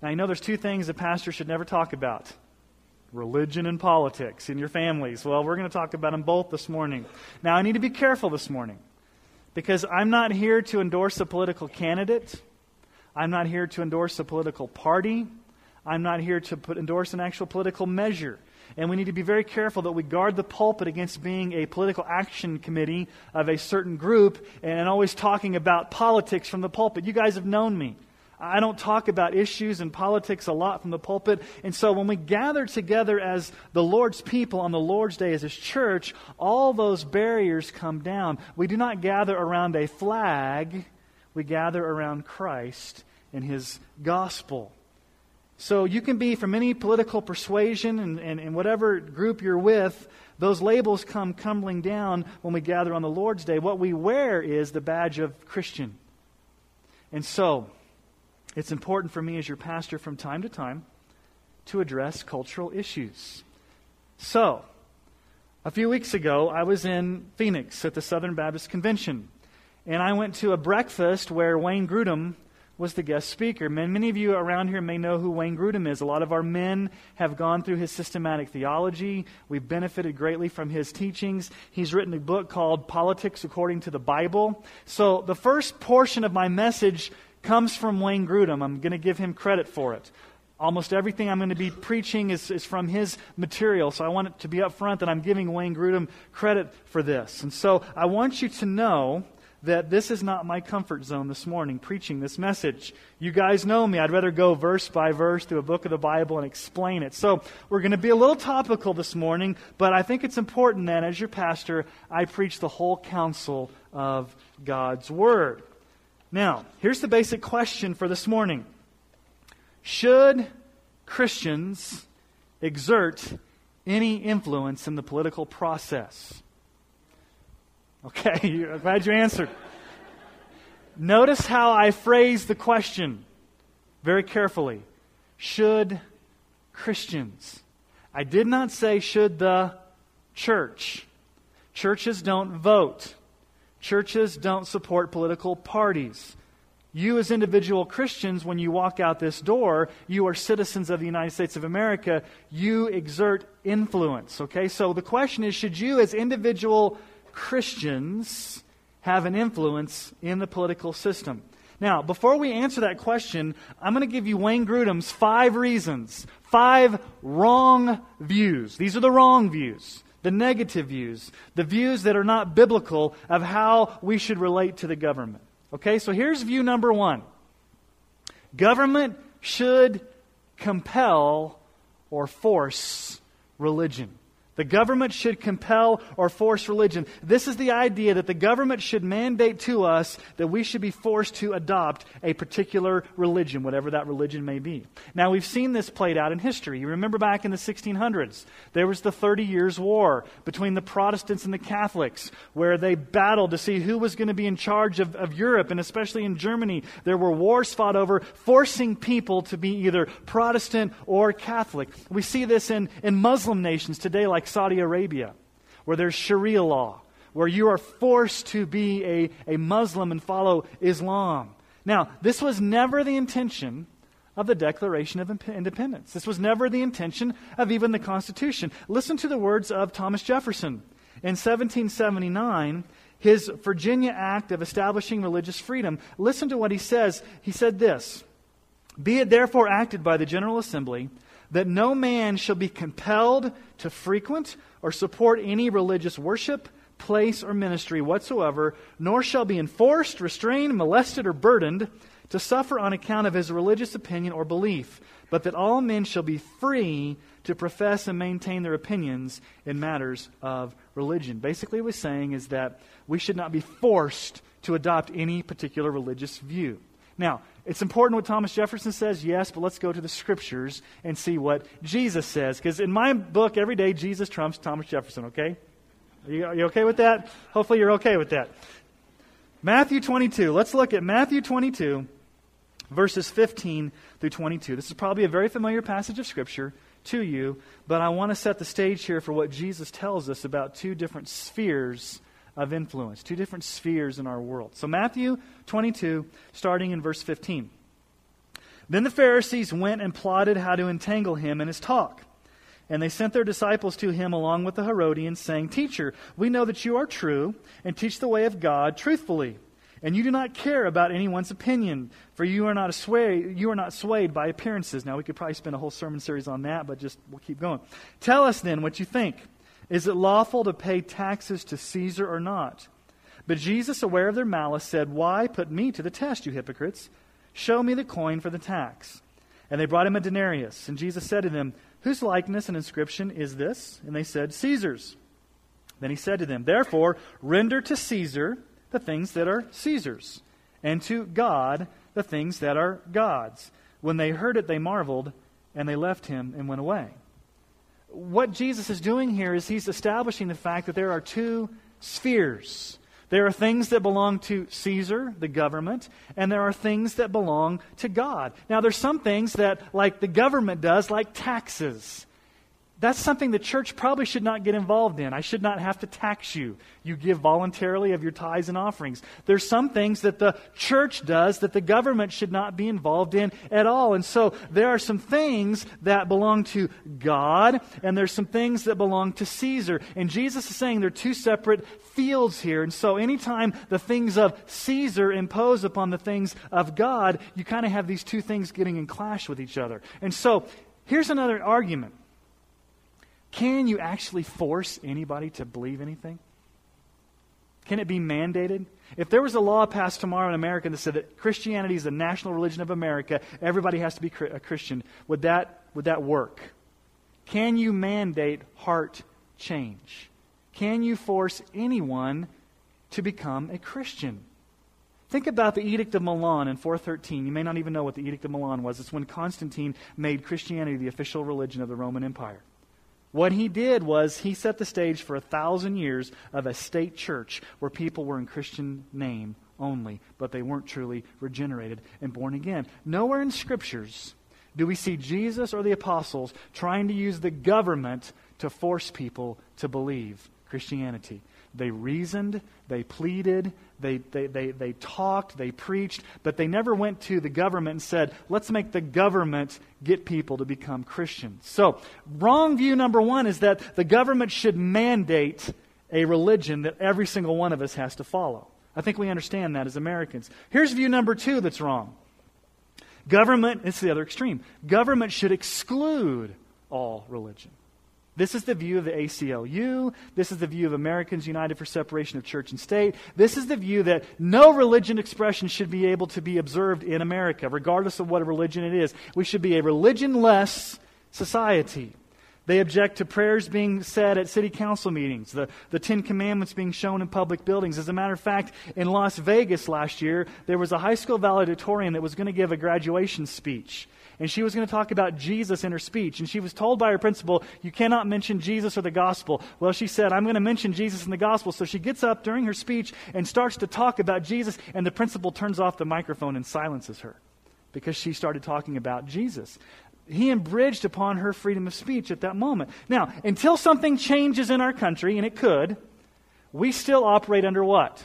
Now, you know there's two things a pastor should never talk about religion and politics in your families. Well, we're going to talk about them both this morning. Now, I need to be careful this morning because I'm not here to endorse a political candidate, I'm not here to endorse a political party, I'm not here to put, endorse an actual political measure. And we need to be very careful that we guard the pulpit against being a political action committee of a certain group and always talking about politics from the pulpit. You guys have known me. I don't talk about issues and politics a lot from the pulpit. And so when we gather together as the Lord's people on the Lord's day as His church, all those barriers come down. We do not gather around a flag, we gather around Christ and His gospel. So you can be from any political persuasion and, and, and whatever group you're with, those labels come tumbling down when we gather on the Lord's day. What we wear is the badge of Christian. And so, it's important for me as your pastor from time to time to address cultural issues. So, a few weeks ago, I was in Phoenix at the Southern Baptist Convention, and I went to a breakfast where Wayne Grudem was the guest speaker. Many of you around here may know who Wayne Grudem is. A lot of our men have gone through his systematic theology. We've benefited greatly from his teachings. He's written a book called Politics According to the Bible. So, the first portion of my message comes from Wayne Grudem. I'm going to give him credit for it. Almost everything I'm going to be preaching is, is from his material, so I want it to be up front that I'm giving Wayne Grudem credit for this. And so I want you to know that this is not my comfort zone this morning, preaching this message. You guys know me. I'd rather go verse by verse through a book of the Bible and explain it. So we're going to be a little topical this morning, but I think it's important that as your pastor, I preach the whole counsel of God's Word. Now, here's the basic question for this morning Should Christians exert any influence in the political process? Okay, I'm glad you answered. Notice how I phrase the question very carefully. Should Christians? I did not say should the church. Churches don't vote. Churches don't support political parties. You, as individual Christians, when you walk out this door, you are citizens of the United States of America. You exert influence. Okay? So the question is should you, as individual Christians, have an influence in the political system? Now, before we answer that question, I'm going to give you Wayne Grudem's five reasons, five wrong views. These are the wrong views the negative views, the views that are not biblical of how we should relate to the government. Okay, so here's view number one government should compel or force religion. The government should compel or force religion. This is the idea that the government should mandate to us that we should be forced to adopt a particular religion, whatever that religion may be. Now, we've seen this played out in history. You remember back in the 1600s, there was the Thirty Years' War between the Protestants and the Catholics, where they battled to see who was going to be in charge of, of Europe, and especially in Germany. There were wars fought over forcing people to be either Protestant or Catholic. We see this in, in Muslim nations today, like Saudi Arabia, where there's Sharia law, where you are forced to be a, a Muslim and follow Islam. Now, this was never the intention of the Declaration of Independence. This was never the intention of even the Constitution. Listen to the words of Thomas Jefferson. In 1779, his Virginia Act of establishing religious freedom, listen to what he says. He said this Be it therefore acted by the General Assembly that no man shall be compelled to frequent or support any religious worship, place, or ministry whatsoever, nor shall be enforced, restrained, molested, or burdened to suffer on account of his religious opinion or belief, but that all men shall be free to profess and maintain their opinions in matters of religion. Basically, what he's saying is that we should not be forced to adopt any particular religious view. Now, it's important what Thomas Jefferson says, yes, but let's go to the scriptures and see what Jesus says. Because in my book, every day, Jesus trumps Thomas Jefferson, okay? Are you, are you okay with that? Hopefully, you're okay with that. Matthew 22. Let's look at Matthew 22, verses 15 through 22. This is probably a very familiar passage of Scripture to you, but I want to set the stage here for what Jesus tells us about two different spheres of influence, two different spheres in our world. So, Matthew 22, starting in verse 15. Then the Pharisees went and plotted how to entangle him in his talk. And they sent their disciples to him along with the Herodians, saying, Teacher, we know that you are true and teach the way of God truthfully. And you do not care about anyone's opinion, for you are not swayed, you are not swayed by appearances. Now we could probably spend a whole sermon series on that, but just we'll keep going. Tell us then what you think. Is it lawful to pay taxes to Caesar or not? But Jesus, aware of their malice, said, Why put me to the test, you hypocrites? Show me the coin for the tax. And they brought him a denarius. And Jesus said to them, Whose likeness and inscription is this? And they said, Caesar's. Then he said to them, Therefore, render to Caesar the things that are Caesar's, and to God the things that are God's. When they heard it, they marveled, and they left him and went away what Jesus is doing here is he's establishing the fact that there are two spheres. There are things that belong to Caesar, the government, and there are things that belong to God. Now, there's some things that, like the government does, like taxes that's something the church probably should not get involved in. I should not have to tax you. You give voluntarily of your tithes and offerings. There's some things that the church does that the government should not be involved in at all. And so there are some things that belong to God, and there's some things that belong to Caesar. And Jesus is saying there are two separate fields here. And so anytime the things of Caesar impose upon the things of God, you kind of have these two things getting in clash with each other. And so here's another argument can you actually force anybody to believe anything? Can it be mandated? If there was a law passed tomorrow in America that said that Christianity is the national religion of America, everybody has to be a Christian, would that, would that work? Can you mandate heart change? Can you force anyone to become a Christian? Think about the Edict of Milan in 413. You may not even know what the Edict of Milan was. It's when Constantine made Christianity the official religion of the Roman Empire. What he did was he set the stage for a thousand years of a state church where people were in Christian name only, but they weren't truly regenerated and born again. Nowhere in scriptures do we see Jesus or the apostles trying to use the government to force people to believe Christianity. They reasoned, they pleaded, they, they, they, they talked, they preached, but they never went to the government and said, let's make the government get people to become Christians. So, wrong view number one is that the government should mandate a religion that every single one of us has to follow. I think we understand that as Americans. Here's view number two that's wrong. Government, it's the other extreme. Government should exclude all religion. This is the view of the ACLU. This is the view of Americans United for Separation of Church and State. This is the view that no religion expression should be able to be observed in America, regardless of what a religion it is. We should be a religionless society. They object to prayers being said at city council meetings, the, the Ten Commandments being shown in public buildings. As a matter of fact, in Las Vegas last year, there was a high school valedictorian that was going to give a graduation speech and she was going to talk about Jesus in her speech. And she was told by her principal, You cannot mention Jesus or the gospel. Well, she said, I'm going to mention Jesus and the gospel. So she gets up during her speech and starts to talk about Jesus, and the principal turns off the microphone and silences her because she started talking about Jesus. He abridged upon her freedom of speech at that moment. Now, until something changes in our country, and it could, we still operate under what?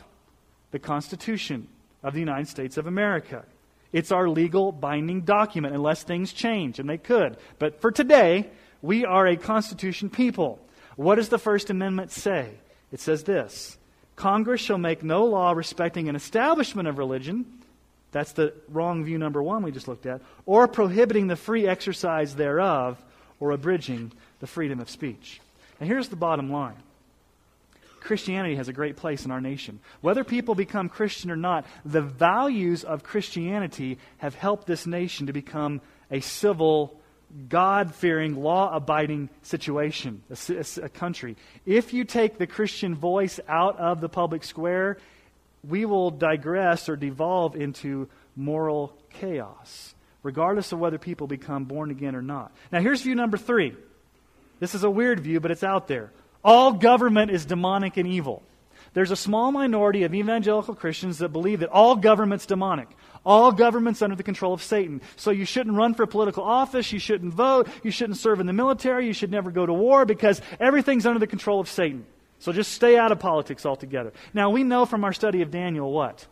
The Constitution of the United States of America. It's our legal binding document unless things change, and they could. But for today, we are a Constitution people. What does the First Amendment say? It says this Congress shall make no law respecting an establishment of religion. That's the wrong view number one we just looked at. Or prohibiting the free exercise thereof, or abridging the freedom of speech. And here's the bottom line Christianity has a great place in our nation. Whether people become Christian or not, the values of Christianity have helped this nation to become a civil, God fearing, law abiding situation, a, a, country. If you take the Christian voice out of the public square, we will digress or devolve into moral chaos, regardless of whether people become born again or not. Now, here's view number three. This is a weird view, but it's out there. All government is demonic and evil. There's a small minority of evangelical Christians that believe that all government's demonic. All government's under the control of Satan. So you shouldn't run for political office, you shouldn't vote, you shouldn't serve in the military, you should never go to war because everything's under the control of Satan. So just stay out of politics altogether. Now we know from our study of Daniel what?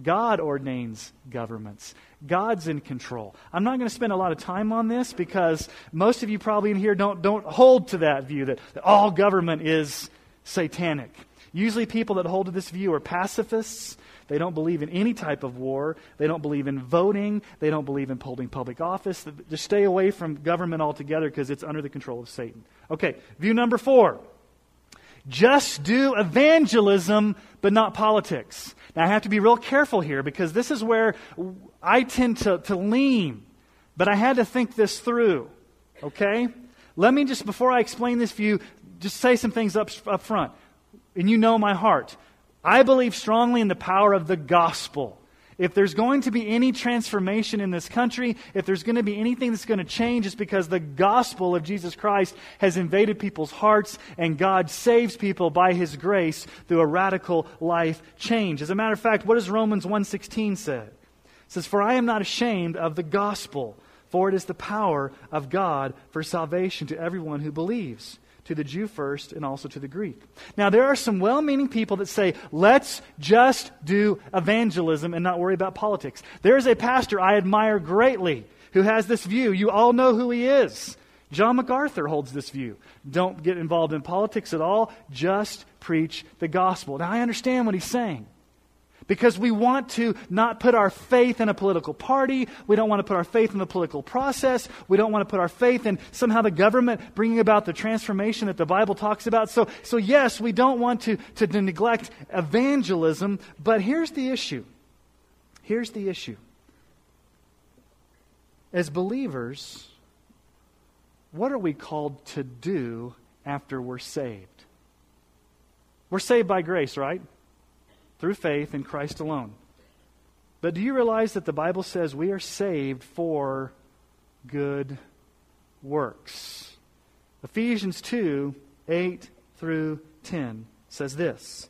God ordains governments. God's in control. I'm not going to spend a lot of time on this because most of you probably in here don't, don't hold to that view that, that all government is satanic. Usually, people that hold to this view are pacifists. They don't believe in any type of war. They don't believe in voting. They don't believe in holding public office. Just stay away from government altogether because it's under the control of Satan. Okay, view number four. Just do evangelism, but not politics. Now, I have to be real careful here because this is where I tend to, to lean, but I had to think this through. Okay? Let me just, before I explain this view, just say some things up, up front and you know my heart. I believe strongly in the power of the gospel. If there's going to be any transformation in this country, if there's going to be anything that's going to change, it's because the gospel of Jesus Christ has invaded people's hearts and God saves people by his grace through a radical life change. As a matter of fact, what does Romans 1:16 say? Says, "For I am not ashamed of the gospel, for it is the power of God for salvation to everyone who believes." to the Jew first and also to the Greek. Now, there are some well meaning people that say, let's just do evangelism and not worry about politics. There is a pastor I admire greatly who has this view. You all know who he is. John MacArthur holds this view. Don't get involved in politics at all, just preach the gospel. Now, I understand what he's saying because we want to not put our faith in a political party. We don't want to put our faith in the political process. We don't want to put our faith in somehow the government bringing about the transformation that the Bible talks about. So, so yes, we don't want to, to, neglect evangelism, but here's the issue. Here's the issue. As believers, what are we called to do after we're saved? We're saved by grace, right? Through faith in Christ alone. But do you realize that the Bible says we are saved for good works? Ephesians 2 8 through 10 says this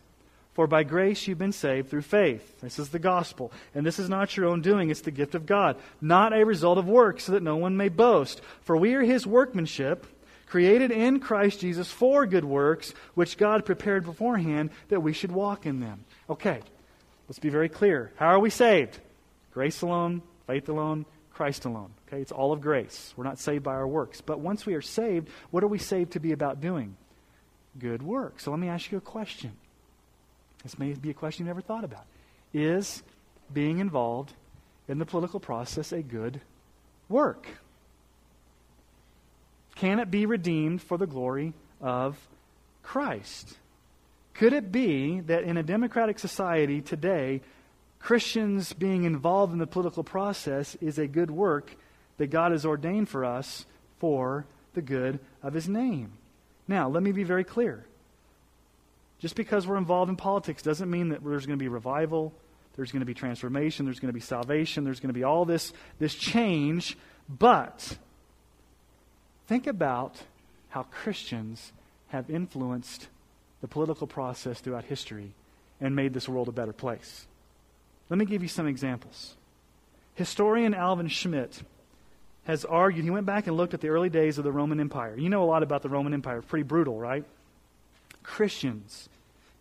For by grace you've been saved through faith. This is the gospel. And this is not your own doing, it's the gift of God, not a result of works, so that no one may boast. For we are his workmanship created in Christ Jesus for good works, which God prepared beforehand that we should walk in them. Okay, let's be very clear. How are we saved? Grace alone, faith alone, Christ alone. Okay, it's all of grace. We're not saved by our works. But once we are saved, what are we saved to be about doing? Good work. So let me ask you a question. This may be a question you never thought about. Is being involved in the political process a good work? Can it be redeemed for the glory of Christ? Could it be that in a democratic society today, Christians being involved in the political process is a good work that God has ordained for us for the good of His name? Now, let me be very clear. Just because we're involved in politics doesn't mean that there's going to be revival, there's going to be transformation, there's going to be salvation, there's going to be all this, this change. But think about how Christians have influenced the political process throughout history and made this world a better place. Let me give you some examples. Historian Alvin Schmidt has argued, he went back and looked at the early days of the Roman Empire. You know a lot about the Roman Empire, pretty brutal, right? Christians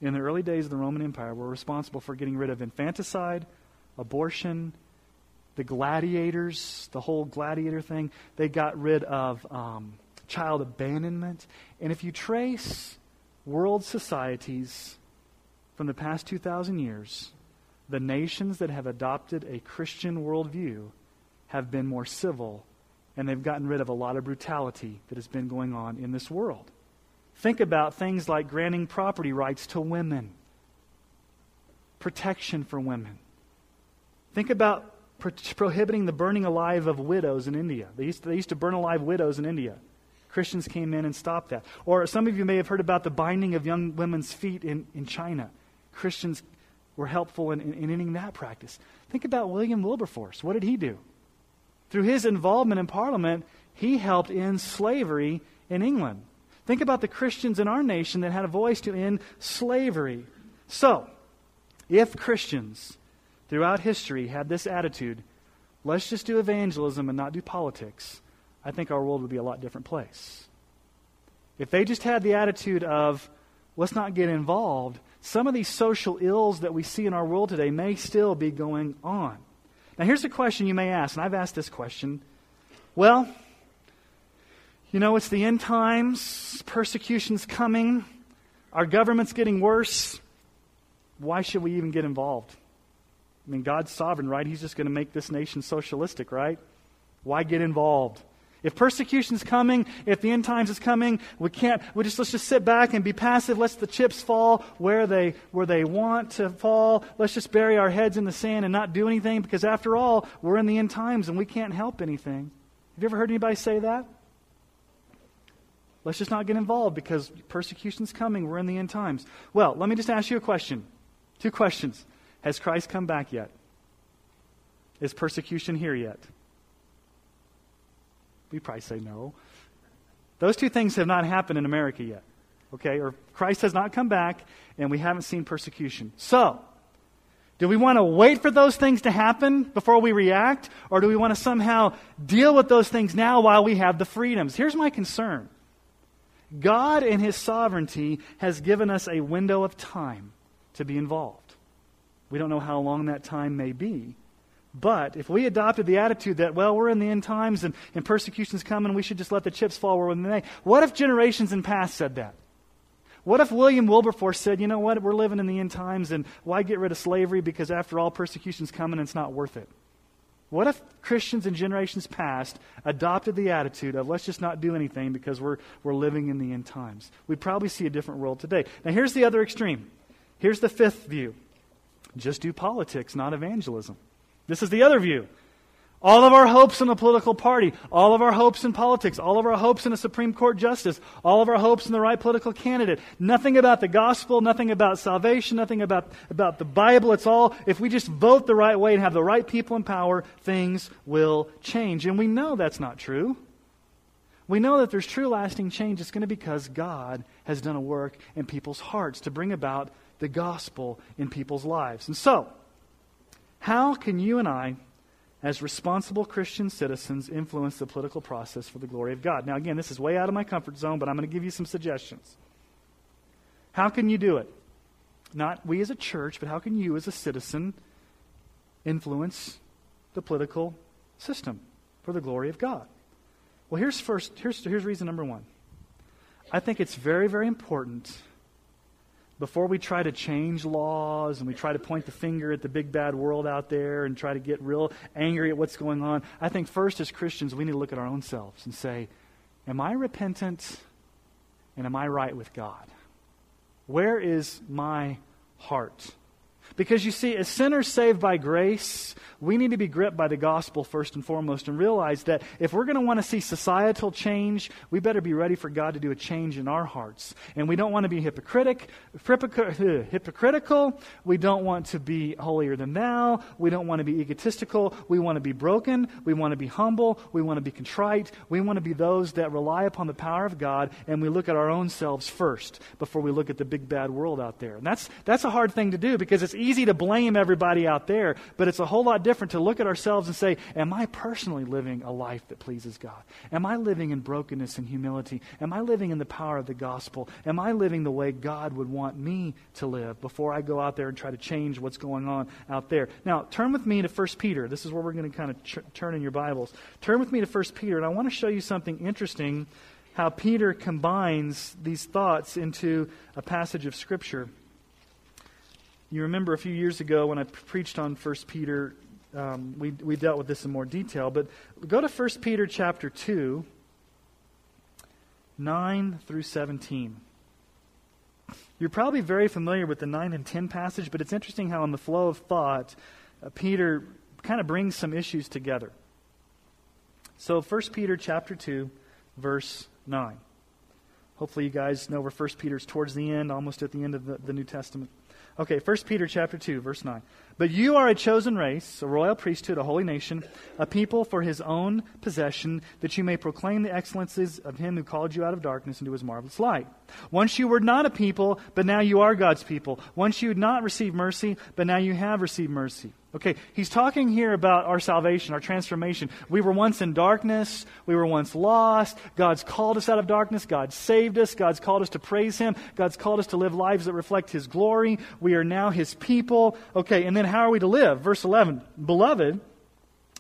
in the early days of the Roman Empire were responsible for getting rid of infanticide, abortion, the gladiators, the whole gladiator thing. They got rid of um, child abandonment. And if you trace world societies from the past 2,000 years, the nations that have adopted a Christian worldview have been more civil and they've gotten rid of a lot of brutality that has been going on in this world. Think about things like granting property rights to women, protection for women. Think about pro- prohibiting the burning alive of widows in India. They used, to, they used to burn alive widows in India. Christians came in and stopped that. Or some of you may have heard about the binding of young women's feet in, in China. Christians were helpful in, in, in ending that practice. Think about William Wilberforce. What did he do? Through his involvement in Parliament, he helped end slavery in England. Think about the Christians in our nation that had a voice to end slavery. So, if Christians throughout history had this attitude, let's just do evangelism and not do politics, I think our world would be a lot different place. If they just had the attitude of, let's not get involved, some of these social ills that we see in our world today may still be going on. Now, here's a question you may ask, and I've asked this question. Well, you know, it's the end times, persecution's coming, our government's getting worse. Why should we even get involved? I mean, God's sovereign, right? He's just going to make this nation socialistic, right? Why get involved? If persecution's coming, if the end times is coming, we can't, we just, let's just sit back and be passive. Let's the chips fall where they, where they want to fall. Let's just bury our heads in the sand and not do anything because after all, we're in the end times and we can't help anything. Have you ever heard anybody say that? Let's just not get involved because persecution's coming. We're in the end times. Well, let me just ask you a question. Two questions. Has Christ come back yet? Is persecution here yet? We probably say no. Those two things have not happened in America yet. Okay? Or Christ has not come back and we haven't seen persecution. So, do we want to wait for those things to happen before we react? Or do we want to somehow deal with those things now while we have the freedoms? Here's my concern God, in His sovereignty, has given us a window of time to be involved. We don't know how long that time may be. But if we adopted the attitude that, well, we're in the end times and, and persecution's coming, we should just let the chips fall where they may. What if generations in past said that? What if William Wilberforce said, you know what, we're living in the end times and why get rid of slavery because after all, persecution's coming and it's not worth it? What if Christians in generations past adopted the attitude of let's just not do anything because we're, we're living in the end times? We'd probably see a different world today. Now, here's the other extreme. Here's the fifth view just do politics, not evangelism. This is the other view. All of our hopes in a political party, all of our hopes in politics, all of our hopes in a Supreme Court justice, all of our hopes in the right political candidate. Nothing about the gospel, nothing about salvation, nothing about, about the Bible. It's all, if we just vote the right way and have the right people in power, things will change. And we know that's not true. We know that there's true lasting change. It's going to be because God has done a work in people's hearts to bring about the gospel in people's lives. And so, how can you and I as responsible Christian citizens, influence the political process for the glory of God. Now, again, this is way out of my comfort zone, but I'm going to give you some suggestions. How can you do it? Not we as a church, but how can you as a citizen influence the political system for the glory of God? Well, here's first, here's, here's reason number one. I think it's very, very important before we try to change laws and we try to point the finger at the big bad world out there and try to get real angry at what's going on, I think first as Christians we need to look at our own selves and say, Am I repentant and am I right with God? Where is my heart? Because you see, as sinners saved by grace, we need to be gripped by the gospel first and foremost and realize that if we're going to want to see societal change, we better be ready for God to do a change in our hearts. And we don't want to be hypocritic, hypocritical. We don't want to be holier than thou. We don't want to be egotistical. We want to be broken. We want to be humble. We want to be contrite. We want to be those that rely upon the power of God and we look at our own selves first before we look at the big bad world out there. And that's, that's a hard thing to do because it's easy to blame everybody out there, but it's a whole lot different to look at ourselves and say, Am I personally living a life that pleases God? Am I living in brokenness and humility? Am I living in the power of the gospel? Am I living the way God would want me to live before I go out there and try to change what's going on out there? Now, turn with me to 1 Peter. This is where we're going to kind of ch- turn in your Bibles. Turn with me to 1 Peter, and I want to show you something interesting how Peter combines these thoughts into a passage of Scripture. You remember a few years ago when I preached on 1 Peter, um, we, we dealt with this in more detail. But go to 1 Peter chapter 2, 9 through 17. You're probably very familiar with the 9 and 10 passage, but it's interesting how, in the flow of thought, uh, Peter kind of brings some issues together. So, 1 Peter chapter 2, verse 9. Hopefully, you guys know where 1 Peter's towards the end, almost at the end of the, the New Testament. Okay, 1 Peter chapter 2, verse 9. But you are a chosen race, a royal priesthood, a holy nation, a people for his own possession, that you may proclaim the excellencies of him who called you out of darkness into his marvelous light. Once you were not a people, but now you are God's people. Once you had not received mercy, but now you have received mercy. Okay, he's talking here about our salvation, our transformation. We were once in darkness. We were once lost. God's called us out of darkness. God saved us. God's called us to praise Him. God's called us to live lives that reflect His glory. We are now His people. Okay, and then how are we to live? Verse 11 Beloved,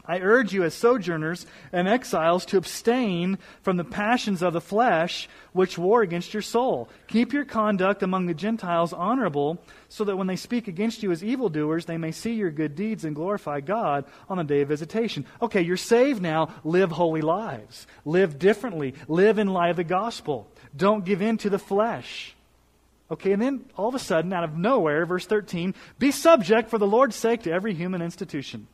I urge you as sojourners and exiles to abstain from the passions of the flesh which war against your soul. Keep your conduct among the Gentiles honorable, so that when they speak against you as evildoers, they may see your good deeds and glorify God on the day of visitation. Okay, you're saved now. Live holy lives. Live differently. Live in light of the gospel. Don't give in to the flesh. Okay, and then all of a sudden, out of nowhere, verse 13, be subject for the Lord's sake to every human institution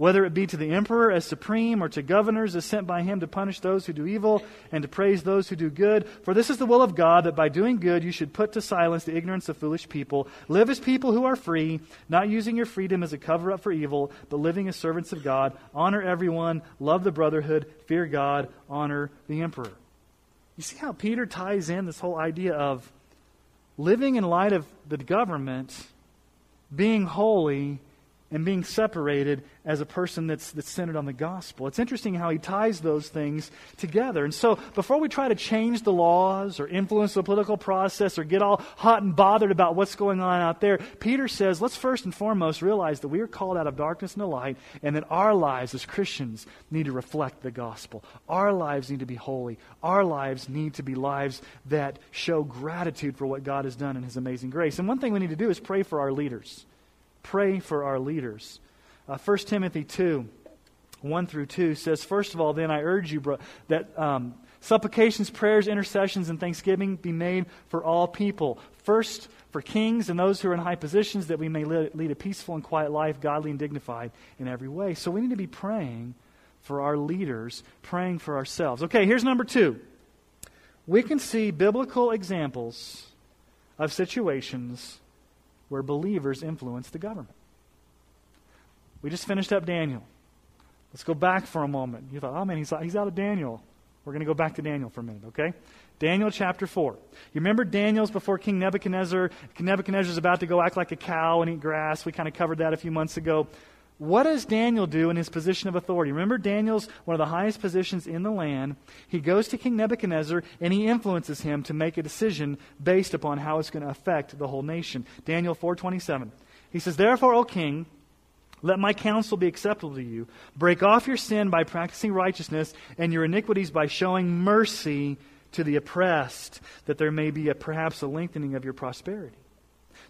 whether it be to the emperor as supreme or to governors as sent by him to punish those who do evil and to praise those who do good. For this is the will of God, that by doing good you should put to silence the ignorance of foolish people. Live as people who are free, not using your freedom as a cover up for evil, but living as servants of God. Honor everyone, love the brotherhood, fear God, honor the emperor. You see how Peter ties in this whole idea of living in light of the government, being holy, and being separated as a person that's, that's centered on the gospel. It's interesting how he ties those things together. And so, before we try to change the laws or influence the political process or get all hot and bothered about what's going on out there, Peter says, let's first and foremost realize that we are called out of darkness into light and that our lives as Christians need to reflect the gospel. Our lives need to be holy. Our lives need to be lives that show gratitude for what God has done in his amazing grace. And one thing we need to do is pray for our leaders pray for our leaders. Uh, 1 Timothy 2, 1 through 2 says, First of all, then I urge you, bro, that um, supplications, prayers, intercessions, and thanksgiving be made for all people. First, for kings and those who are in high positions, that we may lead a peaceful and quiet life, godly and dignified in every way. So we need to be praying for our leaders, praying for ourselves. Okay, here's number two. We can see biblical examples of situations where believers influence the government. We just finished up Daniel. Let's go back for a moment. You thought, oh man, he's, he's out of Daniel. We're going to go back to Daniel for a minute, okay? Daniel chapter 4. You remember Daniel's before King Nebuchadnezzar? Nebuchadnezzar's about to go act like a cow and eat grass. We kind of covered that a few months ago. What does Daniel do in his position of authority? Remember, Daniel's one of the highest positions in the land. He goes to King Nebuchadnezzar and he influences him to make a decision based upon how it's going to affect the whole nation. Daniel 4:27. He says, "Therefore, O king, let my counsel be acceptable to you. Break off your sin by practicing righteousness and your iniquities by showing mercy to the oppressed, that there may be a, perhaps a lengthening of your prosperity."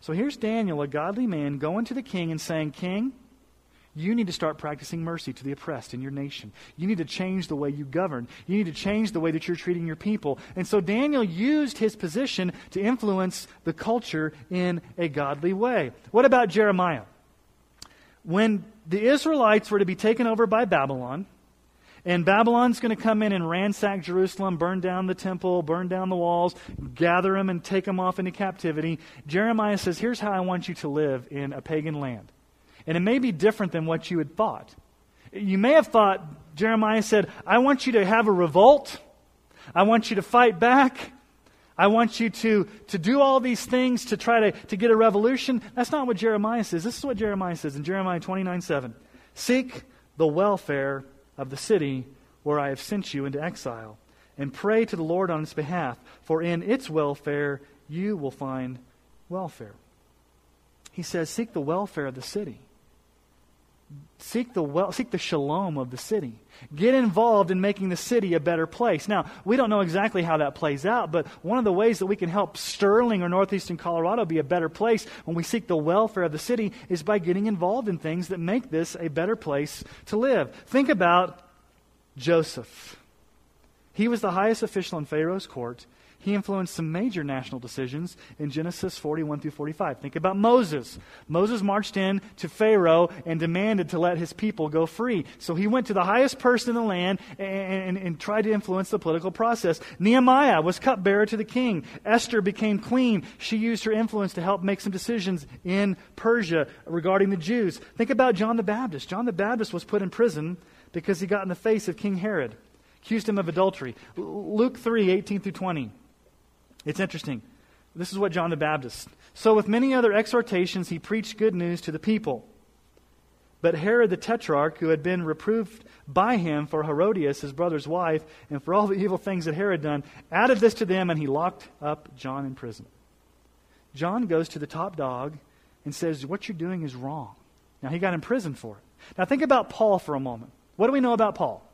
So here's Daniel, a godly man, going to the king and saying, "King, you need to start practicing mercy to the oppressed in your nation. You need to change the way you govern. You need to change the way that you're treating your people. And so Daniel used his position to influence the culture in a godly way. What about Jeremiah? When the Israelites were to be taken over by Babylon, and Babylon's going to come in and ransack Jerusalem, burn down the temple, burn down the walls, gather them and take them off into captivity. Jeremiah says, Here's how I want you to live in a pagan land. And it may be different than what you had thought. You may have thought, Jeremiah said, I want you to have a revolt. I want you to fight back. I want you to, to do all these things to try to, to get a revolution. That's not what Jeremiah says. This is what Jeremiah says in Jeremiah 29 7. Seek the welfare of the city where I have sent you into exile, and pray to the Lord on its behalf, for in its welfare you will find welfare. He says, Seek the welfare of the city. Seek the, well, seek the shalom of the city. Get involved in making the city a better place. Now, we don't know exactly how that plays out, but one of the ways that we can help Sterling or northeastern Colorado be a better place when we seek the welfare of the city is by getting involved in things that make this a better place to live. Think about Joseph. He was the highest official in Pharaoh's court. He influenced some major national decisions in Genesis 41 through 45. Think about Moses. Moses marched in to Pharaoh and demanded to let his people go free. So he went to the highest person in the land and, and, and tried to influence the political process. Nehemiah was cupbearer to the king. Esther became queen. She used her influence to help make some decisions in Persia regarding the Jews. Think about John the Baptist. John the Baptist was put in prison because he got in the face of King Herod, accused him of adultery. Luke 3 18 through 20. It's interesting. This is what John the Baptist. So, with many other exhortations, he preached good news to the people. But Herod the Tetrarch, who had been reproved by him for Herodias, his brother's wife, and for all the evil things that Herod done, added this to them, and he locked up John in prison. John goes to the top dog and says, What you're doing is wrong. Now, he got in prison for it. Now, think about Paul for a moment. What do we know about Paul?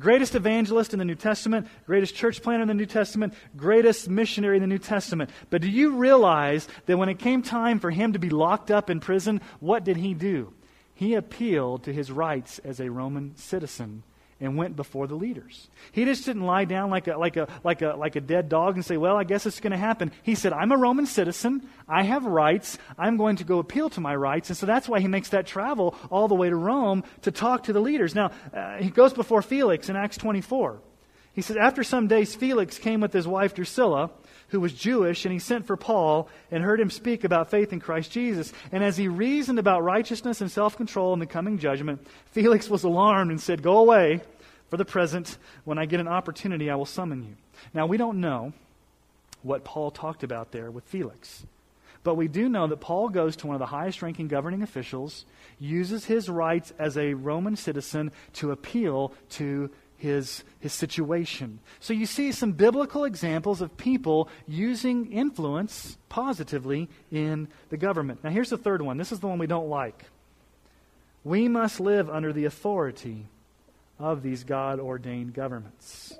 Greatest evangelist in the New Testament, greatest church planter in the New Testament, greatest missionary in the New Testament. But do you realize that when it came time for him to be locked up in prison, what did he do? He appealed to his rights as a Roman citizen and went before the leaders. He just didn't lie down like a, like a, like a, like a dead dog and say, Well, I guess it's going to happen. He said, I'm a Roman citizen. I have rights. I'm going to go appeal to my rights. And so that's why he makes that travel all the way to Rome to talk to the leaders. Now, uh, he goes before Felix in Acts 24. He says, After some days, Felix came with his wife Drusilla who was Jewish, and he sent for Paul and heard him speak about faith in Christ Jesus. And as he reasoned about righteousness and self control in the coming judgment, Felix was alarmed and said, Go away for the present. When I get an opportunity, I will summon you. Now, we don't know what Paul talked about there with Felix. But we do know that Paul goes to one of the highest ranking governing officials, uses his rights as a Roman citizen to appeal to his, his situation. So you see some biblical examples of people using influence positively in the government. Now, here's the third one. This is the one we don't like. We must live under the authority of these God ordained governments.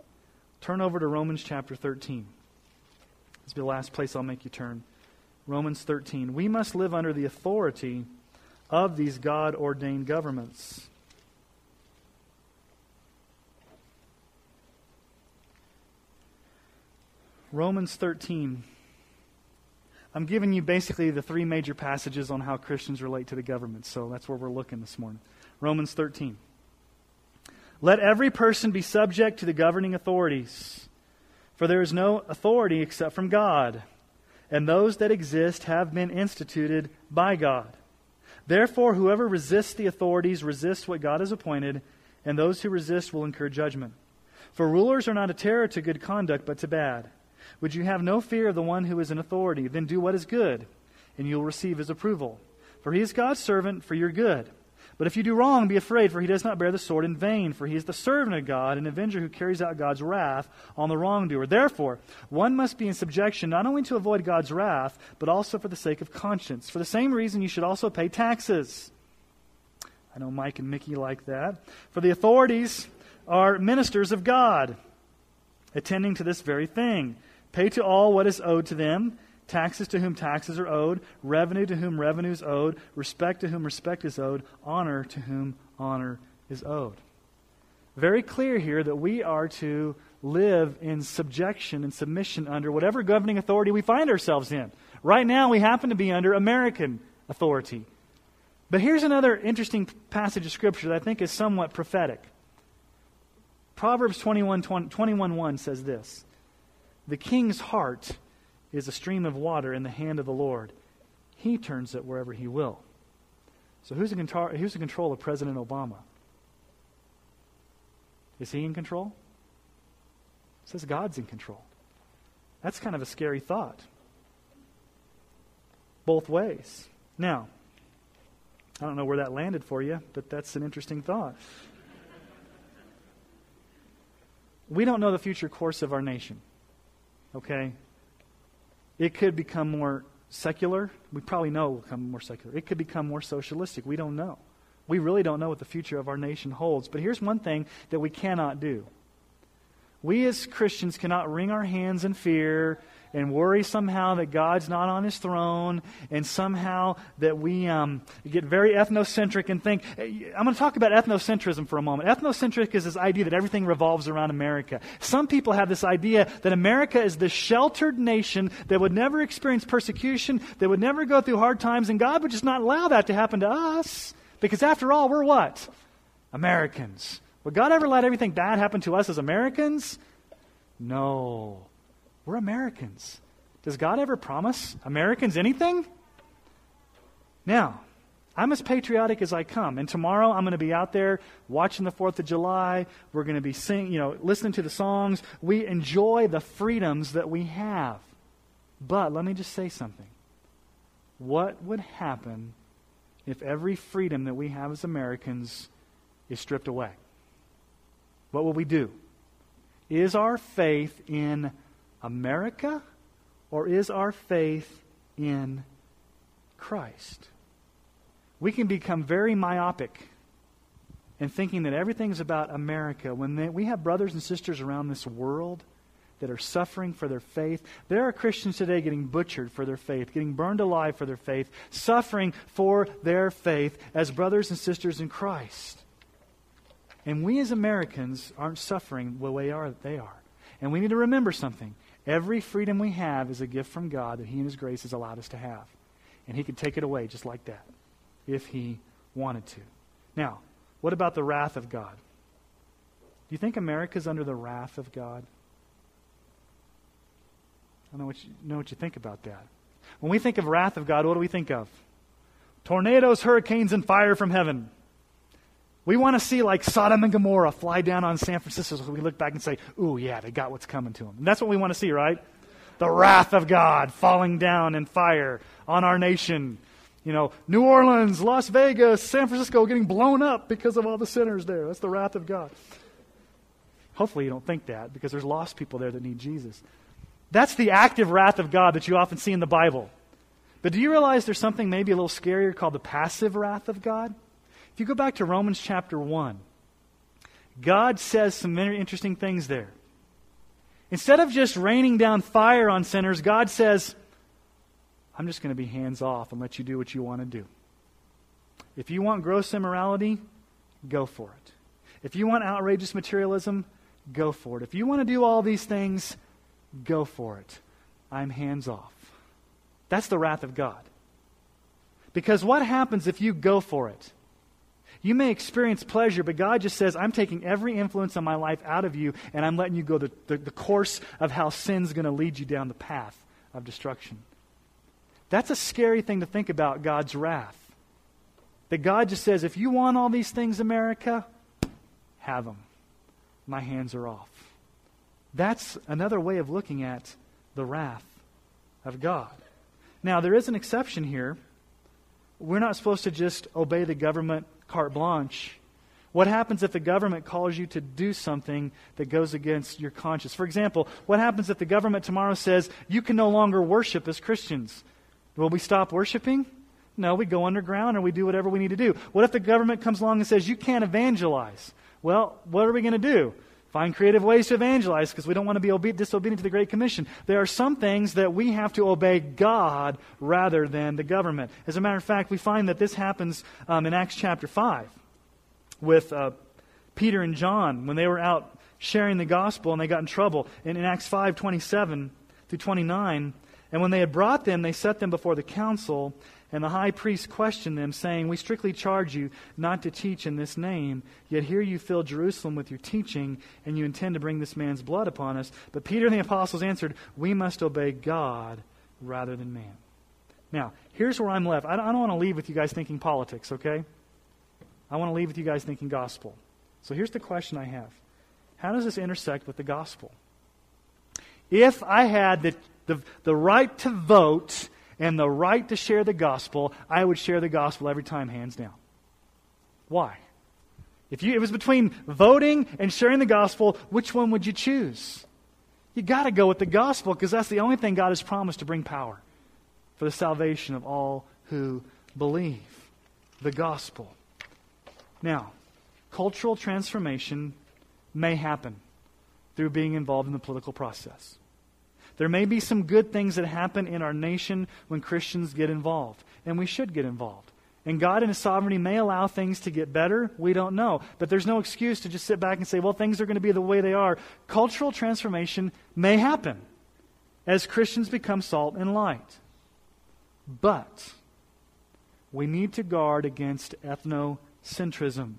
Turn over to Romans chapter 13. This will be the last place I'll make you turn. Romans 13. We must live under the authority of these God ordained governments. Romans 13. I'm giving you basically the three major passages on how Christians relate to the government, so that's where we're looking this morning. Romans 13. Let every person be subject to the governing authorities, for there is no authority except from God, and those that exist have been instituted by God. Therefore, whoever resists the authorities resists what God has appointed, and those who resist will incur judgment. For rulers are not a terror to good conduct, but to bad. Would you have no fear of the one who is in authority? Then do what is good, and you will receive his approval. For he is God's servant for your good. But if you do wrong, be afraid, for he does not bear the sword in vain, for he is the servant of God, an avenger who carries out God's wrath on the wrongdoer. Therefore, one must be in subjection not only to avoid God's wrath, but also for the sake of conscience. For the same reason, you should also pay taxes. I know Mike and Mickey like that. For the authorities are ministers of God, attending to this very thing. Pay to all what is owed to them taxes to whom taxes are owed, revenue to whom revenue is owed, respect to whom respect is owed, honor to whom honor is owed. Very clear here that we are to live in subjection and submission under whatever governing authority we find ourselves in. Right now, we happen to be under American authority. But here's another interesting passage of Scripture that I think is somewhat prophetic. Proverbs 21, 20, 21 1 says this the king's heart is a stream of water in the hand of the Lord. He turns it wherever he will. So, who's in control, who's in control of President Obama? Is he in control? It says God's in control. That's kind of a scary thought. Both ways. Now, I don't know where that landed for you, but that's an interesting thought. We don't know the future course of our nation okay? It could become more secular. We probably know it will become more secular. It could become more socialistic. We don't know. We really don't know what the future of our nation holds. But here's one thing that we cannot do. We as Christians cannot wring our hands in fear and worry somehow that God's not on his throne, and somehow that we um, get very ethnocentric and think. I'm going to talk about ethnocentrism for a moment. Ethnocentric is this idea that everything revolves around America. Some people have this idea that America is the sheltered nation that would never experience persecution, that would never go through hard times, and God would just not allow that to happen to us. Because after all, we're what? Americans. Would God ever let everything bad happen to us as Americans? No. We're Americans. Does God ever promise Americans anything? Now, I'm as patriotic as I come. And tomorrow I'm going to be out there watching the 4th of July. We're going to be singing, you know, listening to the songs. We enjoy the freedoms that we have. But let me just say something. What would happen if every freedom that we have as Americans is stripped away? What will we do? Is our faith in America or is our faith in Christ? We can become very myopic in thinking that everything's about America when they, we have brothers and sisters around this world that are suffering for their faith. There are Christians today getting butchered for their faith, getting burned alive for their faith, suffering for their faith as brothers and sisters in Christ. And we as Americans aren't suffering the way are, they are. And we need to remember something. Every freedom we have is a gift from God that He and His grace has allowed us to have. And He could take it away just like that if He wanted to. Now, what about the wrath of God? Do you think America's under the wrath of God? I don't know what you, know what you think about that. When we think of wrath of God, what do we think of? Tornadoes, hurricanes, and fire from heaven. We want to see like Sodom and Gomorrah fly down on San Francisco so we look back and say, ooh, yeah, they got what's coming to them. And that's what we want to see, right? The wrath of God falling down in fire on our nation. You know, New Orleans, Las Vegas, San Francisco getting blown up because of all the sinners there. That's the wrath of God. Hopefully you don't think that because there's lost people there that need Jesus. That's the active wrath of God that you often see in the Bible. But do you realize there's something maybe a little scarier called the passive wrath of God? If you go back to Romans chapter 1, God says some very interesting things there. Instead of just raining down fire on sinners, God says, I'm just going to be hands off and let you do what you want to do. If you want gross immorality, go for it. If you want outrageous materialism, go for it. If you want to do all these things, go for it. I'm hands off. That's the wrath of God. Because what happens if you go for it? You may experience pleasure, but God just says, I'm taking every influence on my life out of you, and I'm letting you go the, the, the course of how sin's going to lead you down the path of destruction. That's a scary thing to think about God's wrath. That God just says, if you want all these things, America, have them. My hands are off. That's another way of looking at the wrath of God. Now, there is an exception here. We're not supposed to just obey the government carte blanche. What happens if the government calls you to do something that goes against your conscience? For example, what happens if the government tomorrow says you can no longer worship as Christians? Will we stop worshiping? No, we go underground or we do whatever we need to do. What if the government comes along and says you can't evangelize? Well, what are we going to do? Find creative ways to evangelize because we don't want to be obe- disobedient to the Great Commission. There are some things that we have to obey God rather than the government. As a matter of fact, we find that this happens um, in Acts chapter 5 with uh, Peter and John when they were out sharing the gospel and they got in trouble. And in Acts 5 27 through 29, and when they had brought them, they set them before the council. And the high priest questioned them, saying, We strictly charge you not to teach in this name, yet here you fill Jerusalem with your teaching, and you intend to bring this man's blood upon us. But Peter and the apostles answered, We must obey God rather than man. Now, here's where I'm left. I don't, want to leave with you guys thinking politics, okay? I want to leave with you guys thinking gospel. So here's the question I have How does this intersect with the gospel? If I had the, the, the right to vote, and the right to share the gospel, I would share the gospel every time, hands down. Why? If you, it was between voting and sharing the gospel, which one would you choose? You got to go with the gospel because that's the only thing God has promised to bring power for the salvation of all who believe. The gospel. Now, cultural transformation may happen through being involved in the political process. There may be some good things that happen in our nation when Christians get involved, and we should get involved. And God in His sovereignty may allow things to get better. We don't know. But there's no excuse to just sit back and say, well, things are going to be the way they are. Cultural transformation may happen as Christians become salt and light. But we need to guard against ethnocentrism.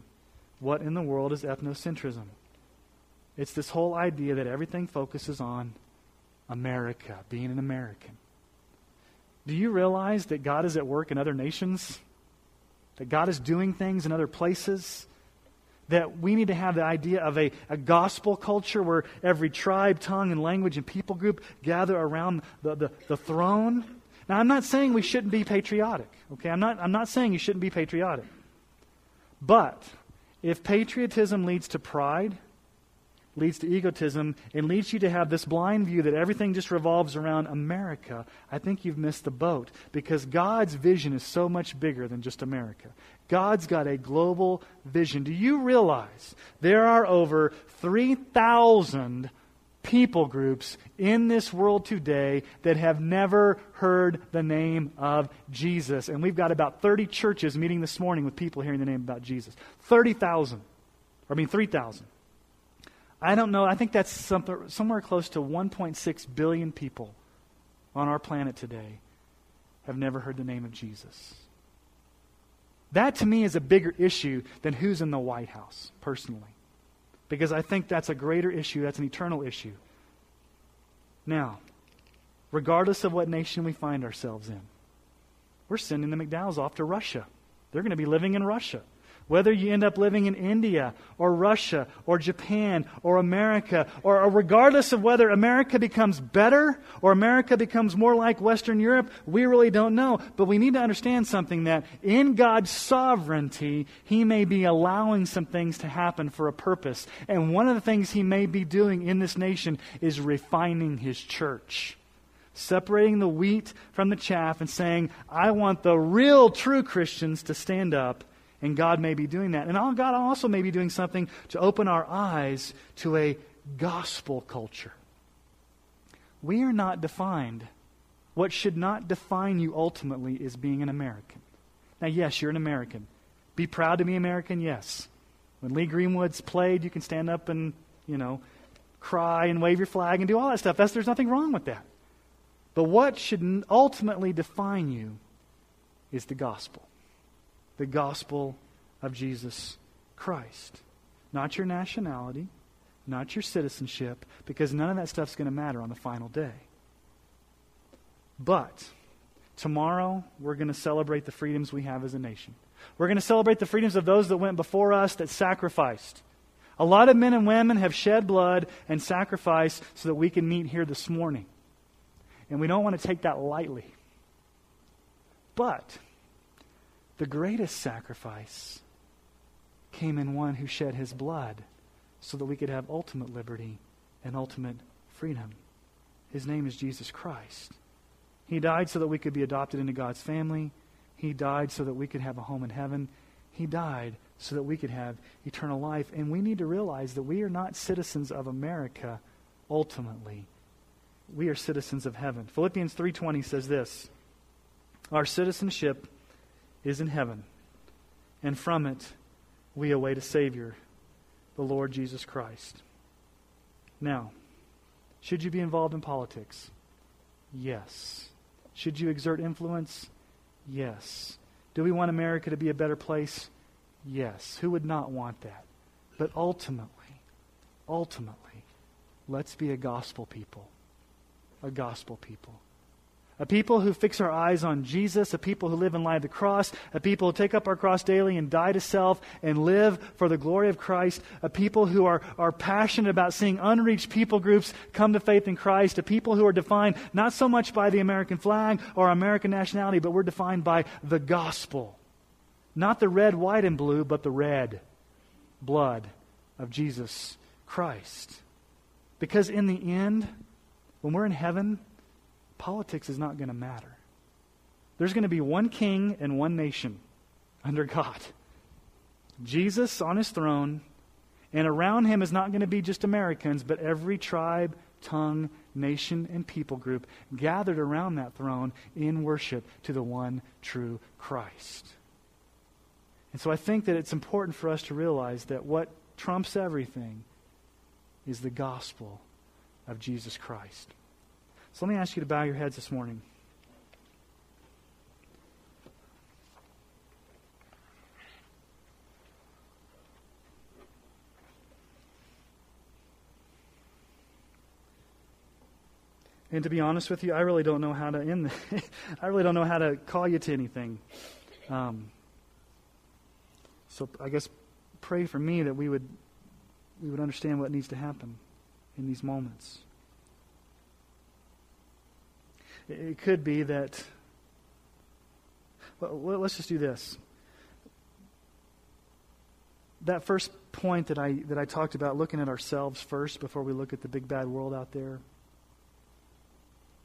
What in the world is ethnocentrism? It's this whole idea that everything focuses on America, being an American. Do you realize that God is at work in other nations? That God is doing things in other places? That we need to have the idea of a, a gospel culture where every tribe, tongue, and language and people group gather around the, the, the throne? Now, I'm not saying we shouldn't be patriotic, okay? I'm not, I'm not saying you shouldn't be patriotic. But if patriotism leads to pride, leads to egotism, and leads you to have this blind view that everything just revolves around America, I think you've missed the boat because God's vision is so much bigger than just America. God's got a global vision. Do you realize there are over 3,000 people groups in this world today that have never heard the name of Jesus. And we've got about 30 churches meeting this morning with people hearing the name about Jesus. 30,000. I mean, 3,000. I don't know. I think that's somewhere close to 1.6 billion people on our planet today have never heard the name of Jesus. That to me is a bigger issue than who's in the White House, personally because I think that's a greater issue, that's an eternal issue. Now, regardless of what nation we find ourselves in, we're sending the McDowells off to Russia. They're going to be living in Russia. Whether you end up living in India or Russia or Japan or America, or, or, regardless of whether America becomes better or America becomes more like Western Europe, we really don't know. But we need to understand something that in God's sovereignty, He may be allowing some things to happen for a purpose. And one of the things He may be doing in this nation is refining His church separating the wheat from the chaff and saying, I want the real true Christians to stand up and God may be doing that. And God also may be doing something to open our eyes to a gospel culture. We are not defined. What should not define you ultimately is being an American. Now, yes, you're an American. Be proud to be American, yes. When Lee Greenwood's played, you can stand up and, you know, cry and wave your flag and do all that stuff. That's, there's nothing wrong with that. But what should ultimately define you is the gospel the gospel of Jesus Christ. Not your nationality, not your citizenship, because none of that stuff's going to matter on the final day. But tomorrow, we're going to celebrate the freedoms we have as a nation. We're going to celebrate the freedoms of those that went before us that sacrificed. A lot of men and women have shed blood and sacrificed so that we can meet here this morning. And we don't want to take that lightly. But the greatest sacrifice came in one who shed his blood so that we could have ultimate liberty and ultimate freedom. His name is Jesus Christ. He died so that we could be adopted into God's family. He died so that we could have a home in heaven. He died so that we could have eternal life. And we need to realize that we are not citizens of America ultimately. We are citizens of heaven. Philippians 3:20 says this: Our citizenship is in heaven, and from it we await a Savior, the Lord Jesus Christ. Now, should you be involved in politics? Yes. Should you exert influence? Yes. Do we want America to be a better place? Yes. Who would not want that? But ultimately, ultimately, let's be a gospel people. A gospel people a people who fix our eyes on Jesus, a people who live in light of the cross, a people who take up our cross daily and die to self and live for the glory of Christ, a people who are, are passionate about seeing unreached people groups come to faith in Christ, a people who are defined not so much by the American flag or American nationality, but we're defined by the gospel. Not the red, white, and blue, but the red blood of Jesus Christ. Because in the end, when we're in heaven, politics is not going to matter. There's going to be one king and one nation under God. Jesus on his throne, and around him is not going to be just Americans, but every tribe, tongue, nation and people group gathered around that throne in worship to the one true Christ. And so I think that it's important for us to realize that what trumps everything is the gospel of Jesus Christ. So let me ask you to bow your heads this morning. And to be honest with you, I really don't know how to end. I really don't know how to call you to anything. Um, so I guess pray for me that we would we would understand what needs to happen in these moments. It, could be that. Well, let's just do this. That first point that I that I talked about, looking at ourselves first before we look at the big bad world out there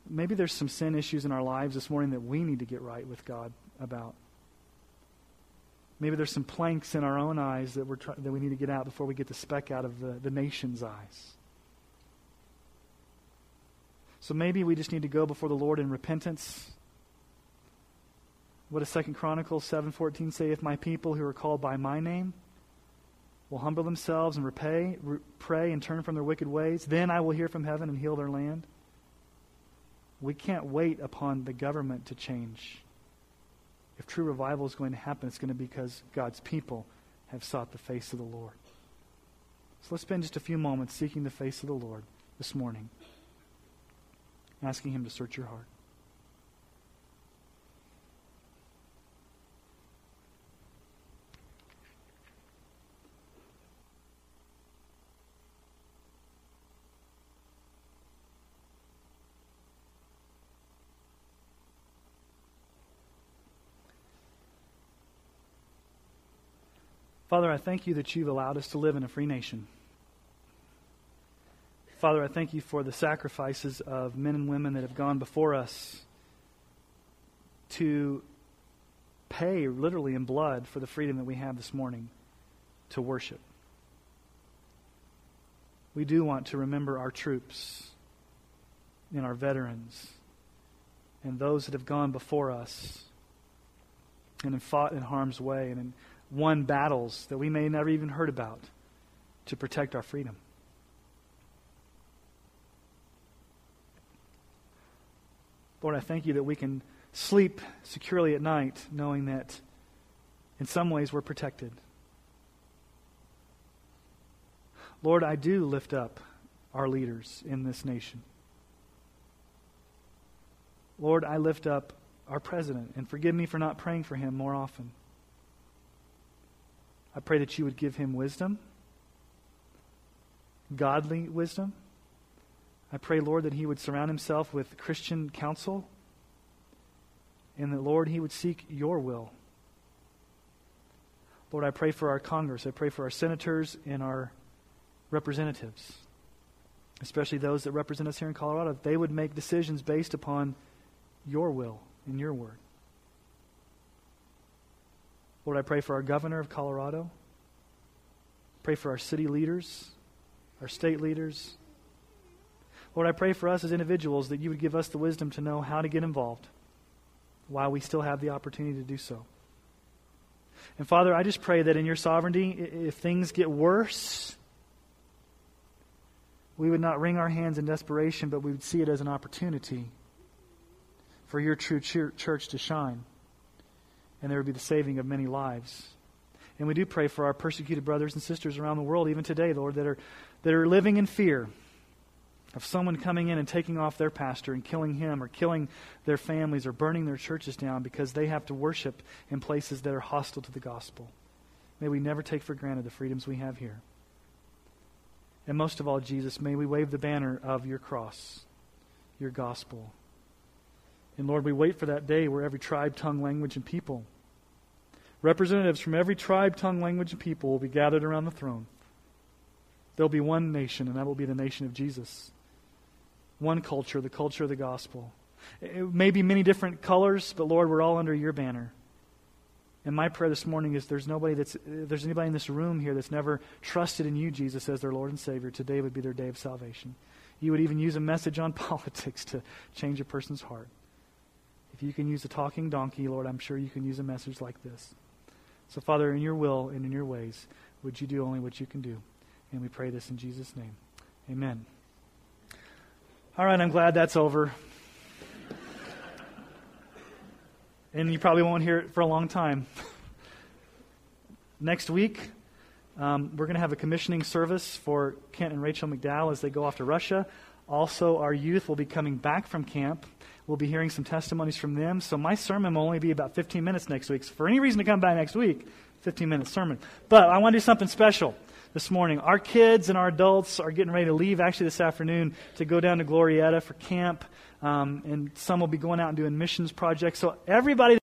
maybe there's some sin issues in our lives this morning that we need to get right with God about. Maybe there's some planks in our own eyes that, we're try- that we need to get out before we get the speck out of the, the nation's eyes. So maybe we just need to go before the Lord in repentance. What does Second Chronicles 7:14 say? If my people who are called by my name will humble themselves and repay, re- pray and turn from their wicked ways, then I will hear from heaven and heal their land. We can't wait upon the government to change. If true revival is going to happen, it's going to be because God's people have sought the face of the Lord. So let's spend just a few moments seeking the face of the Lord this morning, asking Him to search your heart. Father, I thank you that you've allowed us to live in a free nation. Father, I thank you for the sacrifices of men and women that have gone before us to pay, literally in blood, for the freedom that we have this morning to worship. We do want to remember our troops and our veterans and those that have gone before us and have fought in harm's way and won battles that we may never even heard about to protect our freedom. Lord, I thank you that we can sleep securely at night knowing that in some ways we're protected. Lord, I do lift up our leaders in this nation. Lord, I lift up our president, and forgive me for not praying for him more often. I pray that you would give him wisdom, godly wisdom. I pray, Lord, that he would surround himself with Christian counsel and that, Lord, he would seek your will. Lord, I pray for our Congress. I pray for our senators and our representatives, especially those that represent us here in Colorado. That they would make decisions based upon your will and your word. Lord, I pray for our governor of Colorado. Pray for our city leaders, our state leaders. Lord, I pray for us as individuals that you would give us the wisdom to know how to get involved while we still have the opportunity to do so. And Father, I just pray that in your sovereignty, if things get worse, we would not wring our hands in desperation, but we would see it as an opportunity for your true church to shine and there would be the saving of many lives. And we do pray for our persecuted brothers and sisters around the world, even today, Lord, that are, that are living in fear of someone coming in and taking off their pastor and killing him or killing their families or burning their churches down because they have to worship in places that are hostile to the gospel. May we never take for granted the freedoms we have here. And most of all, Jesus, may we wave the banner of your cross, your gospel. And Lord, we wait for that day where every tribe, tongue, language, and people, representatives from every tribe, tongue, language, and people will be gathered around the throne. There'll be one nation, and that will be the nation of Jesus. One culture, the culture of the gospel. It may be many different colors, but Lord, we're all under your banner. And my prayer this morning is there's nobody that's uh, there's anybody in this room here that's never trusted in you, Jesus, as their Lord and Savior. Today would be their day of salvation. you would even use a message on politics to change a person's heart. If you can use a talking donkey, Lord, I'm sure you can use a message like this. So, Father, in your will and in your ways, would you do only what you can do? And we pray this in Jesus' name. Amen. All right, I'm glad that's over. and you probably won't hear it for a long time. Next week, um, we're going to have a commissioning service for Kent and Rachel McDowell as they go off to Russia. Also, our youth will be coming back from camp. We'll be hearing some testimonies from them. So, my sermon will only be about 15 minutes next week. So, for any reason to come back next week, 15 minute sermon. But I want to do something special this morning. Our kids and our adults are getting ready to leave actually this afternoon to go down to Glorieta for camp. Um, and some will be going out and doing missions projects. So, everybody